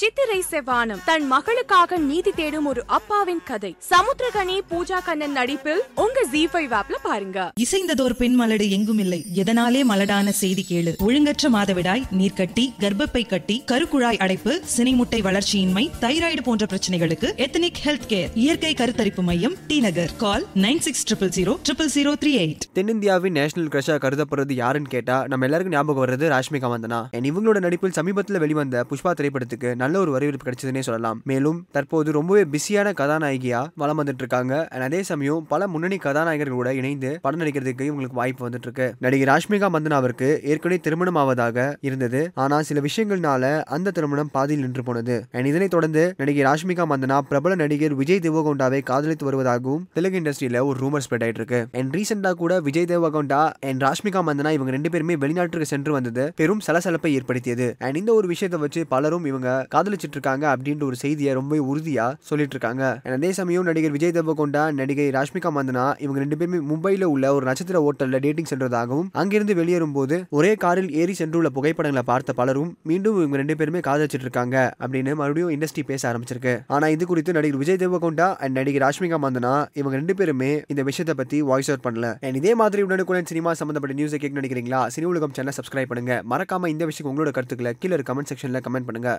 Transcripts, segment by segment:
சித்திரை செவ்வானம். தன் மகளுக்காக நீதி தேடும் ஒரு அப்பாவின் கதை. சமுத்திரகனி பூஜா கண்ணன் நடிப்பில் உங்க ஜி ஃபைவ் ஆப்ல பாருங்க. இசைந்ததோர் பெண் மலடு எங்கும் இல்லை. எதனாலே மலடான செய்தி கேளு. ஒழுங்கற்ற மாதவிடாய் நீர்க்கட்டி கர்ப்பப்பை கட்டி கருக்குழாய் அடைப்பு சினைமுட்டை வளர்ச்சியின்மை தைராய்டு போன்ற பிரச்சனைகளுக்கு எத்தனிக் ஹெல்த் கேர் இயற்கை கருத்தரிப்பு மையம் T Nagar. Call nine six triple zero triple zero three eight. தென்னிந்தியாவின் நேஷனல் கிரஷா கருதப்படுறது யாருன்னு கேட்டா நம்ம எல்லாருக்கும் ஞாபகம் வர்றது ராஷ்மிகா மந்தனா. And இவங்களோட நடிப்பில் சமீபத்தில் வெளிவந்த புஷ்பா திரைப்படத்துக்கு நல்ல ஒரு வரவேற்பு கிடைச்சதுன்னே சொல்லலாம். மேலும் தற்போது ரொம்பவே பிஸியான கதாநாயகியா வளம் வந்துட்டு இருக்காங்க அண்ட் அதே சமயம் பல முன்னணி கதாநாயகர்கள் கூட இணைந்து படம் நடிக்கிறதுக்கு இவங்களுக்கு வாய்ப்பு வந்துட்டு இருக்கு நடிகை ராஷ்மிகா மந்தனா அவருக்கு ஏற்கனவே திருமணம் ஆவதாக இருந்தது. ஆனா சில விஷயங்கள்னால அந்த திருமணம் பாதியில் நின்று போனது. அண்ட் இதனைத் தொடர்ந்து நடிகை ராஷ்மிகா மந்தனா பிரபல நடிகர் விஜய் தேவகவுண்டாவை காதலித்து வருவதாகவும் தெலுங்கு இண்டஸ்ட்ரியில ஒரு ரூமர் ஸ்ப்ரெட் ஆயிட்டு இருக்கு அண்ட் ரீசெண்டா கூட விஜய் தேவகவுண்டா அண்ட் ராஷ்மிகா மந்தனா இவங்க ரெண்டு பேருமே வெளிநாட்டுக்கு சென்று வந்தது பெரும் சலசலப்பை ஏற்படுத்தியது. அண்ட் இந்த ஒரு விஷயத்தை வச்சு பலரும் இவங்க காதலிச்சிட்டு இருக்காங்க அப்படின்ற ஒரு செய்தியை ரொம்ப உறுதியா சொல்லிட்டு இருக்காங்க அதே சமயம் நடிகர் விஜய் தேவகொண்டா நடிகை ராஷ்மிகா மந்தனா இவங்க ரெண்டு பேருமே மும்பையில் உள்ள ஒரு நட்சத்திர ஹோட்டல்ல டேட்டிங் சென்றதாகவும் அங்கிருந்து வெளியேறும் போது ஒரே காரில் ஏறி சென்றுள்ள புகைப்படங்களை பார்த்த பலரும் மீண்டும் இவங்க ரெண்டு பேருமே காதலிச்சிட்டு இருக்காங்க அப்படின்னு மறுபடியும் இண்டஸ்ட்ரி பேச ஆரம்பிச்சிருக்கு. ஆனா இது குறித்து நடிகர் விஜய் தேவகொண்டா அண்ட் நடிகை ராஷ்மிகா மந்தனா இவங்க ரெண்டு பேருமே இந்த விஷயத்தை பத்தி வாய்ஸ் அவுட் பண்ணல. அண்ட் இதே மாதிரி உடனுக்குடன் சினிமா சம்பந்தப்பட்ட நியூஸை கேட்க நினைக்கிறீங்களா? சினி உலகம் சேனல் சப்ஸ்கிரைப் பண்ணுங்க. மறக்காம இந்த விஷயம் உங்களோட கருத்துக்களை கீழே கமெண்ட் செக்ஷன்ல கமெண்ட் பண்ணுங்க.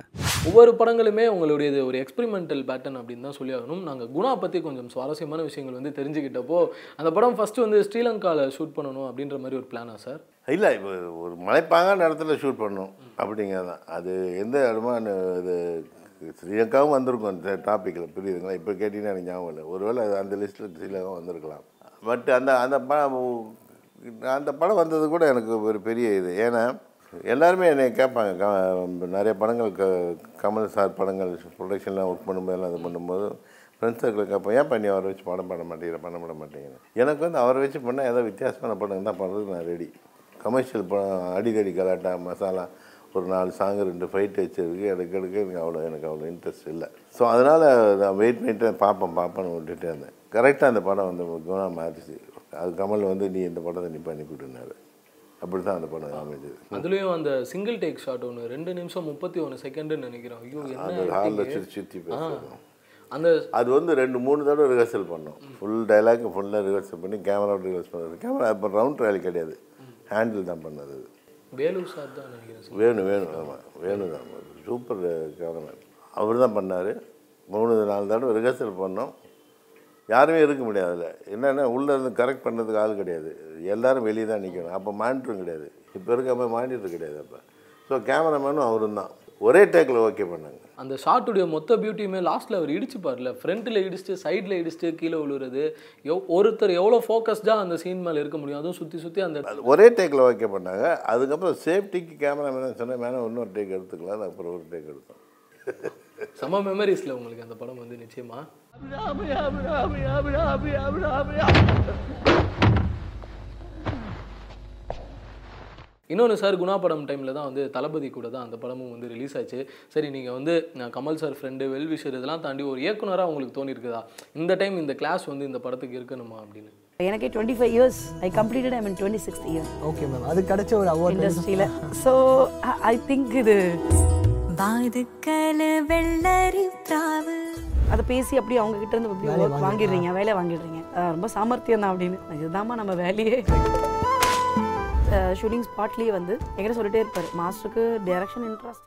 ஒவ்வொரு படங்களுமே உங்களுடையது ஒரு எக்ஸ்பெரிமெண்டல் பேட்டர்ன் அப்படின்னு தான் சொல்லி ஆகணும் நாங்கள் குணா பற்றி கொஞ்சம் சுவாரஸ்யமான விஷயங்கள் வந்து தெரிஞ்சுக்கிட்டப்போ அந்த படம் ஃபஸ்ட்டு வந்து ஸ்ரீலங்காவில் ஷூட் பண்ணணும் அப்படின்ற மாதிரி ஒரு பிளானா சார் இல்லை இப்போ ஒரு மலைப்பாங்கான இடத்துல ஷூட் பண்ணணும் அப்படிங்கிறது தான் அது எந்த இடமா இது ஸ்ரீலங்காவும் வந்திருக்கும் அந்த டாப்பிக்கில் புரியுதுங்களா? இப்போ கேட்டிங்கன்னா எனக்கு ஞாபகம் இல்லை. ஒருவேளை அந்த லிஸ்ட்டில் ஸ்ரீலங்கா வந்திருக்கலாம். பட் அந்த அந்த படம் அந்த படம் வந்தது கூட எனக்கு ஒரு பெரிய இது. ஏன்னா எல்லாருமே என்னை கேட்பாங்க. க- நிறைய படங்கள் க கமல் சார் படங்கள் ப்ரொடக்ஷன்லாம் ஒர்க் பண்ணும்போது எல்லாம் இது பண்ணும்போது ஃப்ரெண்ட்ஸ் சர்க்கிள் ஏன் பண்ணி அவரை வச்சு படம் பண்ண மாட்டேங்கிற பண்ண பண்ண மாட்டேங்கிறேன் எனக்கு வந்து அவரை வச்சு பண்ணால் ஏதோ வித்தியாசமான படம் தான் பண்ணுறதுக்கு நான் ரெடி கமர்ஷியல் படம் அடிக்கடி கலாட்டா மசாலா ஒரு நாலு சாங்கு ரெண்டு ஃபைட் வச்சிருக்கு எனக்கு எடுக்க எனக்கு அவ்வளோ எனக்கு அவ்வளோ இன்ட்ரெஸ்ட் இல்லை. ஸோ அதனால் நான் வெயிட் பண்ணிட்டு பார்ப்பேன் பார்ப்பேன்னு விட்டுட்டே இருந்தேன். கரெக்டாக அந்த படம் வந்து குணா மாறிச்சு அது கமல் வந்து நீ இந்த படத்தை நீ பண்ணி கொடுனாரு அப்படி தான் அந்த படம் அமைஞ்சது. அதுலேயும் அந்த சிங்கிள் டேக் ஷாட் ஒன்று ரெண்டு நிமிஷம் முப்பத்தி ஒன்று செகண்டுன்னு நினைக்கிறேன் ஐயோ அந்த ஹாலில்? சுற்றி சுற்றி. பேசுவோம் அந்த அது வந்து ரெண்டு மூணு தடவை ரிஹர்சல் பண்ணோம். ஃபுல் டைலாக் ஃபுல்லாக ரிஹர்சல் பண்ணி கேமரா ரிஹர்ஸ் பண்ணது. கேமரா இப்போ ரவுண்ட் ட்ரையல் கிடையாது. ஹேண்டில் தான் பண்ணது. வேலூர் சார் தான் நினைக்கிறேன் வேணும் வேணும் ஆமாம் வேணும் தான். சூப்பர் கேமராமேன் அவர் தான் பண்ணார். மூணு நாலு தடவை ரிஹர்சல் பண்ணோம். யாருமே இருக்க முடியாது அதில். என்னென்னா உள்ளே இருந்து கரெக்ட் பண்ணுறதுக்கு ஆள் கிடையாது. எல்லாரும் வெளியே தான் நிற்கணும். அப்போ மானிட்டரும் கிடையாது. இப்போ இருக்க மாதிரி மானிட்டர் கிடையாது அப்போ. ஸோ கேமராமேனும் அவரும் தான். ஒரே டேக்கில் ஓகே பண்ணாங்க. அந்த ஷாட்டுடைய மொத்த பியூட்டியுமே லாஸ்ட்டில் அவர் இடிச்சு பாருல. ஃப்ரண்ட்டில் இடிச்சுட்டு சைடில் இடிச்சுட்டு கீழே விழுறது எவ் ஒருத்தர் எவ்வளோ ஃபோக்கஸ்டாக அந்த சீன் மேலே இருக்க முடியும்? அதுவும் சுற்றி சுற்றி அந்த ஒரே டேக்கில் ஓகே பண்ணாங்க. அதுக்கப்புறம் சேஃப்டிக்கு கேமராமேன் சொன்னேன் வேணாம் இன்னொரு டேக் எடுத்துக்கலாம். அப்புறம் ஒரு டேக் எடுத்தோம் செம மெமரிஸில் உங்களுக்கு அந்த படம் வந்து நிச்சயமா? இன்னொன்று சார் குணா படம் டைமில் தான் வந்து தளபதி கூட தான் அந்த படமும் வந்து ரிலீஸ் ஆச்சு. சரி நீங்கள் வந்து நான் கமல் சார் ஃப்ரெண்டு வெல்விஷர் இதெல்லாம் தாண்டி ஒரு இயக்குனராக உங்களுக்கு தோணியிருக்குதா இந்த டைம் இந்த கிளாஸ் வந்து இந்த படத்துக்கு இருக்கணுமா அப்படின்னு? எனக்கே twenty five years I completed I mean twenty sixth year okay ma'am அது கிடைச்ச ஒரு அவார்ட் இண்டஸ்ட்ரியில் ஸோ ஐ திங்க் இது வாதுக்கல வெள்ளரி பிராவு. அதை பேசி அப்படியே அவங்க கிட்ட இருந்து அப்படியே work வாங்கிடுறீங்க வேலையை வாங்கிடுறீங்க. ரொம்ப சாமர்த்தியம் தான் அப்படின்னு. இதுதாம்மா நம்ம வேலையே. ஷூட்டிங் ஸ்பாட்லேயே வந்து என்கிட்ட சொல்லிட்டே இருப்பார். மாஸ்டருக்கு டைரக்ஷன் இன்ட்ரெஸ்ட்